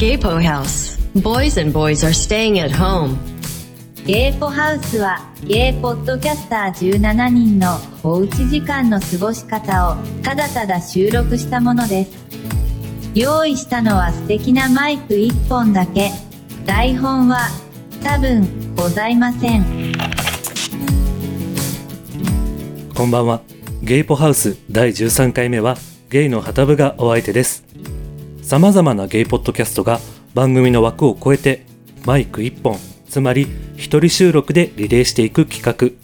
Gapo House. Boys and boys are staying at home. ゲーポハウスは、ゲイポッドキャスター17人のおうち時間の過ごし方をただただ収録したものです。用意したのは素敵なマイク1本だけ。台本は多分ございません。こんばんは。ゲイポハウス第13回目はゲイの旗部がお相手です。様々なゲイポッドキャストが番組の枠を超えてマイク1本、つまり一人収録でリレーしていく企画。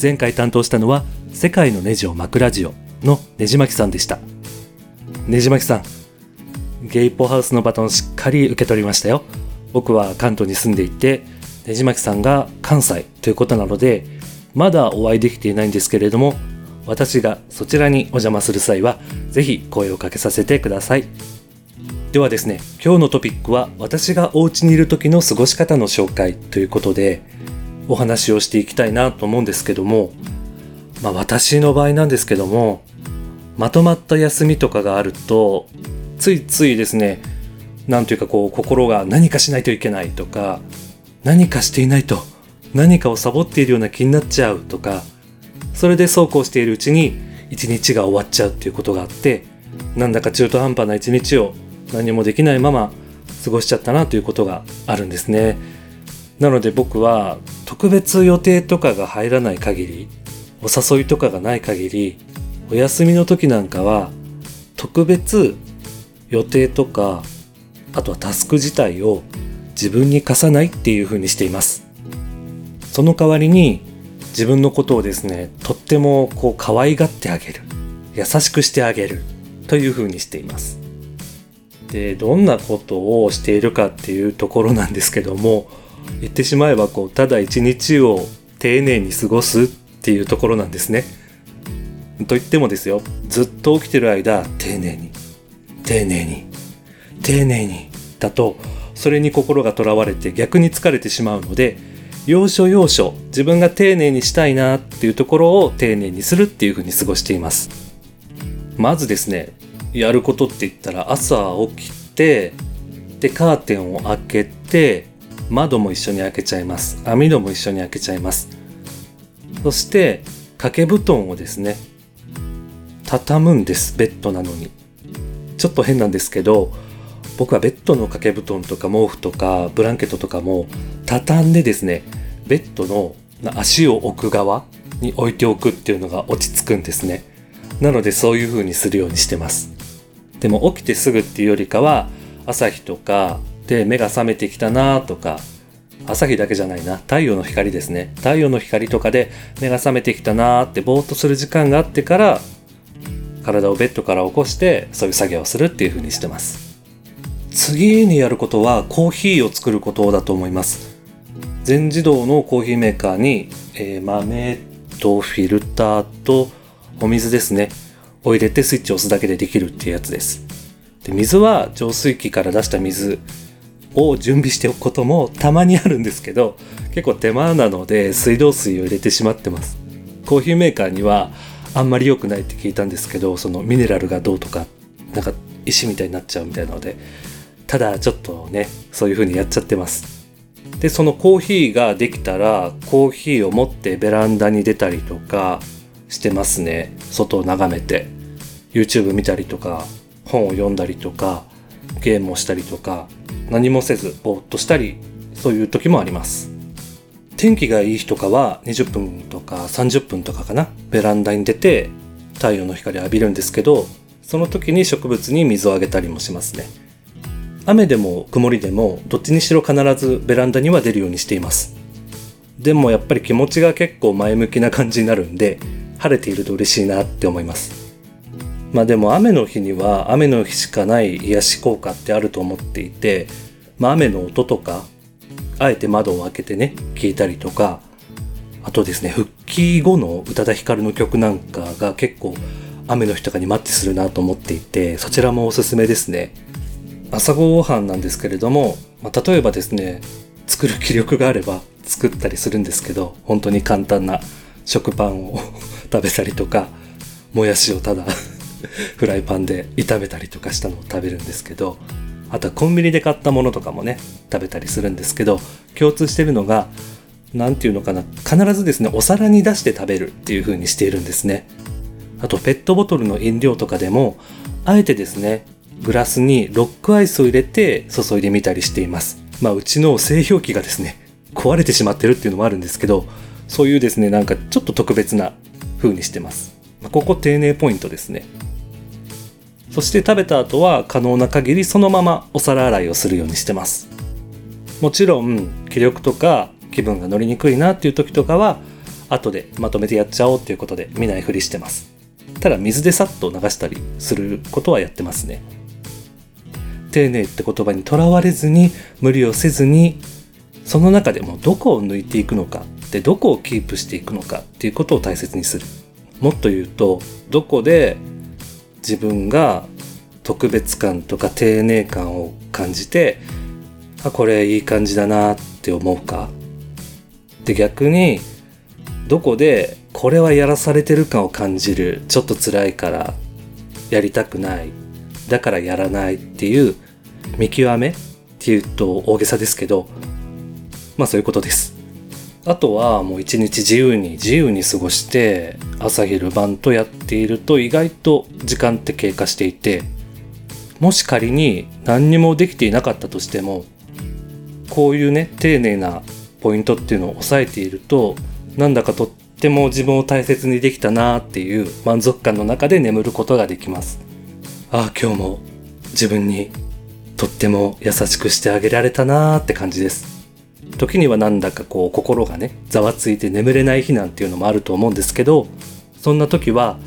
前回担当したのは世界のネジを巻くラジオのねじまきさんでした。ねじまきさん、ゲイポハウスのバトンしっかり受け取りましたよ。僕は関東に住んでいて、ねじまきさんが関西ということなので、まだお会いできていないんですけれども、私がそちらにお邪魔する際は、ぜひ声をかけさせてください。ではですね、今日のトピックは私がお家にいる時の過ごし方の紹介ということで、お話をしていきたいなと思うんですけども、まあ私の場合なんですけども、まとまった休みとかがあると、ついついですね、なんというかこう心が何かしないといけないとか、何かしていないと何かをサボっているような気になっちゃうとか、それでそうこうしているうちに一日が終わっちゃうっていうことがあって、なんだか中途半端な一日を何もできないまま過ごしちゃったなということがあるんですね。なので僕は特別予定とかが入らない限り、お誘いとかがない限り、お休みの時なんかは特別予定とか、あとはタスク自体を自分に課さないっていう風にしています。その代わりに自分のことをですね、とってもこう可愛がってあげる。優しくしてあげる。という風にしています。で、どんなことをしているかっていうところなんですけども、言ってしまえばこう、ただ一日を丁寧に過ごすっていうところなんですね。と言ってもですよ、ずっと起きてる間、丁寧に、丁寧に、丁寧に、だと、それに心がとらわれて逆に疲れてしまうので、要所要所自分が丁寧にしたいなっていうところを丁寧にするっていうふうに過ごしていますまずですねやることって言ったら朝起きてでカーテンを開けて窓も一緒に開けちゃいます。網戸も一緒に開けちゃいます。そして掛け布団をですね畳むんです。ベッドなのに。ちょっと変なんですけど僕はベッドの掛け布団とか毛布とかブランケットとかも畳んでですねベッドの足を置く側に置いておくっていうのが落ち着くんですね。なのでそういう風にするようにしてます。でも起きてすぐっていうよりかは朝日とかで目が覚めてきたなとか朝日だけじゃないな太陽の光ですね太陽の光とかで目が覚めてきたなーってぼーっとする時間があってから体をベッドから起こしてそういう作業をするっていう風にしてます次にやることはコーヒーを作ることだと思います。全自動のコーヒーメーカーに、えー、豆とフィルターとお水ですね。を入れてスイッチを押すだけでできるっていうやつです。で水は浄水器から出した水を準備しておくこともたまにあるんですけど、結構手間なので水道水を入れてしまってます。コーヒーメーカーにはあんまり良くないって聞いたんですけど、そのミネラルがどうとか、なんか石みたいになっちゃうみたいなので、ただちょっとね、そういう風にやっちゃってます。で、そのコーヒーができたら、コーヒーを持ってベランダに出たりとかしてますね。外を眺めて。YouTube 見たりとか、本を読んだりとか、ゲームをしたりとか、何もせずぼーっとしたり、そういう時もあります。天気がいい日とかは20分とか30分とかかな、ベランダに出て太陽の光浴びるんですけど、その時に植物に水をあげたりもしますね。雨でも曇りでもどっちにしろ必ずベランダには出るようにしていますでもやっぱり気持ちが結構前向きな感じになるんで晴れていると嬉しいなって思いますまあでも雨の日には雨の日しかない癒し効果ってあると思っていて、まあ、雨の音とかあえて窓を開けてね聞いたりとかあとですね復帰後の宇多田ヒカルの曲なんかが結構雨の日とかにマッチするなと思っていてそちらもおすすめですね。朝ごはんなんですけれども、まあ、例えばですね作る気力があれば作ったりするんですけど本当に簡単な食パンを 食べたりとかもやしをただ フライパンで炒めたりとかしたのを食べるんですけどあとはコンビニで買ったものとかもね食べたりするんですけど共通してるのが何て言うのかな必ずですねお皿に出して食べるっていう風にしているんですね。あとペットボトルの飲料とかでもあえてですねグラスにロックアイスを入れて注いでみたりしています。まあうちの製氷機がですね壊れてしまってるっていうのもあるんですけどそういうですねなんかちょっと特別な風にしてます。ここ丁寧ポイントですね。そして食べた後は可能な限りそのままお皿洗いをするようにしてます。もちろん気力とか気分が乗りにくいなっていう時とかは後でまとめてやっちゃおうっていうことで見ないふりしてます。ただ水でさっと流したりすることはやってますね。丁寧って言葉にとらわれずに無理をせずにその中でもどこを抜いていくのかでどこをキープしていくのかっていうことを大切にする。もっと言うとどこで自分が特別感とか丁寧感を感じてあこれいい感じだなって思うか。で逆にどこでこれはやらされてる感を感じるちょっと辛いからやりたくないだからやらないっていう見極めっていうと大げさですけどまあそういうことです。あとはもう一日自由に自由に過ごして朝昼晩とやっていると意外と時間って経過していてもし仮に何にもできていなかったとしてもこういうね丁寧なポイントっていうのを押さえているとなんだかとっても自分を大切にできたなっていう満足感の中で眠ることができます。ああ今日も自分にとっても優しくしてあげられたなーって感じです。時にはなんだかこう心がねざわついて眠れない日なんていうのもあると思うんですけどそんな時は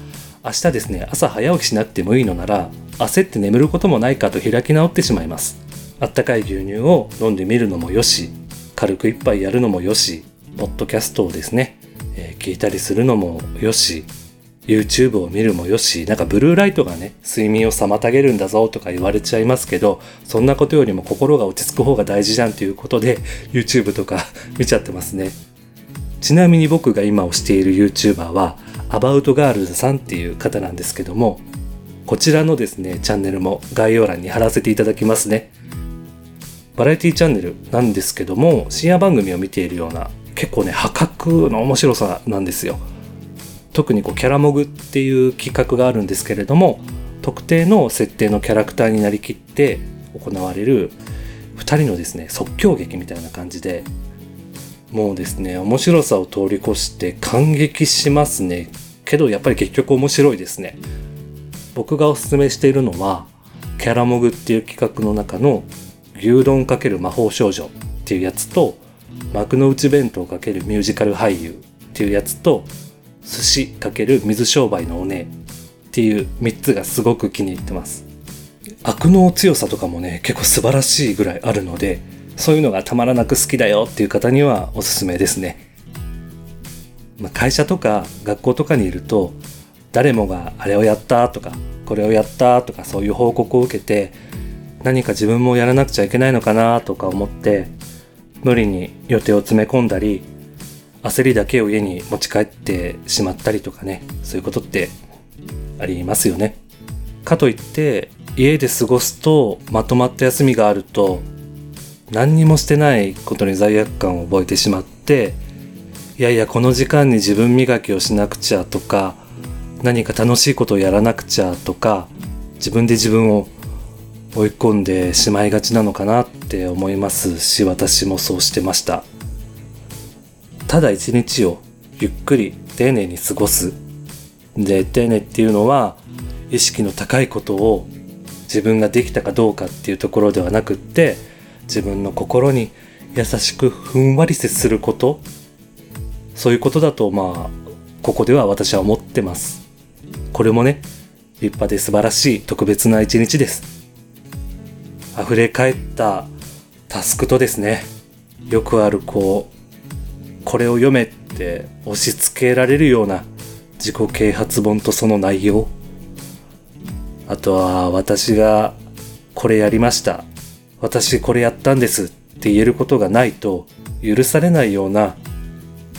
明日ですね朝早起きしなくてもいいのなら焦って眠ることもないかと開き直ってしまいます。あったかい牛乳を飲んでみるのもよし軽く一杯やるのもよしポッドキャストをですね、えー、聞いたりするのもよし YouTube を見るもよし、なんかブルーライトがね、睡眠を妨げるんだぞとか言われちゃいますけど、そんなことよりも心が落ち着く方が大事じゃんということで、YouTube とか見ちゃってますね。ちなみに僕が今推している YouTuber は、アバウトガールズさんっていう方なんですけども、こちらのですね、チャンネルも概要欄に貼らせていただきますね。バラエティチャンネルなんですけども、深夜番組を見ているような、結構ね、破格の面白さなんですよ。特にこうキャラモグっていう企画があるんですけれども特定の設定のキャラクターになりきって行われる2人のですね即興劇みたいな感じでもうですね面白さを通り越して感激しますね。けどやっぱり結局面白いですね。僕がおすすめしているのはキャラモグっていう企画の中の牛丼×魔法少女っていうやつと幕の内弁当×ミュージカル俳優っていうやつと寿司×水商売のおねっていう3つがすごく気に入ってます。悪の強さとかもね、結構素晴らしいぐらいあるので、そういうのがたまらなく好きだよっていう方にはおすすめですね。まあ、会社とか学校とかにいると、誰もがあれをやったとか、これをやったとかそういう報告を受けて、何か自分もやらなくちゃいけないのかなとか思って、無理に予定を詰め込んだり、焦りだけを家に持ち帰ってしまったりとかね、そういうことってありますよね。かといって、家で過ごすとまとまった休みがあると、何にもしてないことに罪悪感を覚えてしまって、いやいや、この時間に自分磨きをしなくちゃとか、何か楽しいことをやらなくちゃとか、自分で自分を追い込んでしまいがちなのかなって思いますし、私もそうしてました。ただ一日をゆっくり丁寧に過ごす。で、丁寧っていうのは意識の高いことを自分ができたかどうかっていうところではなくって自分の心に優しくふんわり接すること。そういうことだとまあここでは私は思ってます。これもね立派で素晴らしい特別な一日です。溢れ返ったタスクとですねよくあるこうこれを読めって押し付けられるような自己啓発本とその内容。あとは私がこれやりました。私これやったんですって言えることがないと許されないような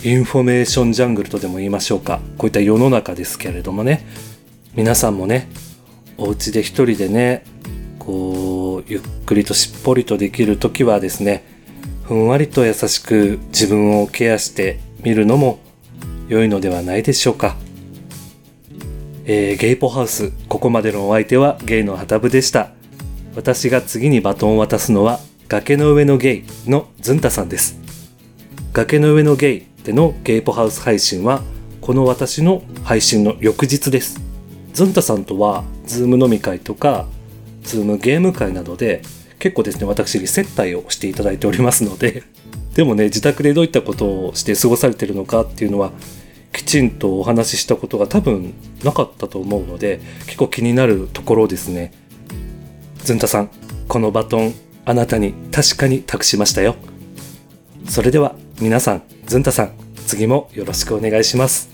インフォメーションジャングルとでも言いましょうか。こういった世の中ですけれどもね。皆さんもねお家で一人でねこうゆっくりとしっぽりとできる時はですね、ふんわりと優しく自分をケアしてみるのも良いのではないでしょうか。えー、ゲイポハウス、ここまでのお相手はゲイのハタブでした。私が次にバトンを渡すのは、崖の上のゲイのズンタさんです。崖の上のゲイでのゲイポハウス配信は、この私の配信の翌日です。ズンタさんとは、ズーム飲み会とか、ズームゲーム会などで、結構ですね、私に接待をしていただいておりますので、でもね、自宅でどういったことをして過ごされてるのかっていうのは、きちんとお話ししたことが多分なかったと思うので、結構気になるところですね。ズンタさん、このバトン、あなたに確かに託しましたよ。それでは皆さん、ズンタさん、次もよろしくお願いします。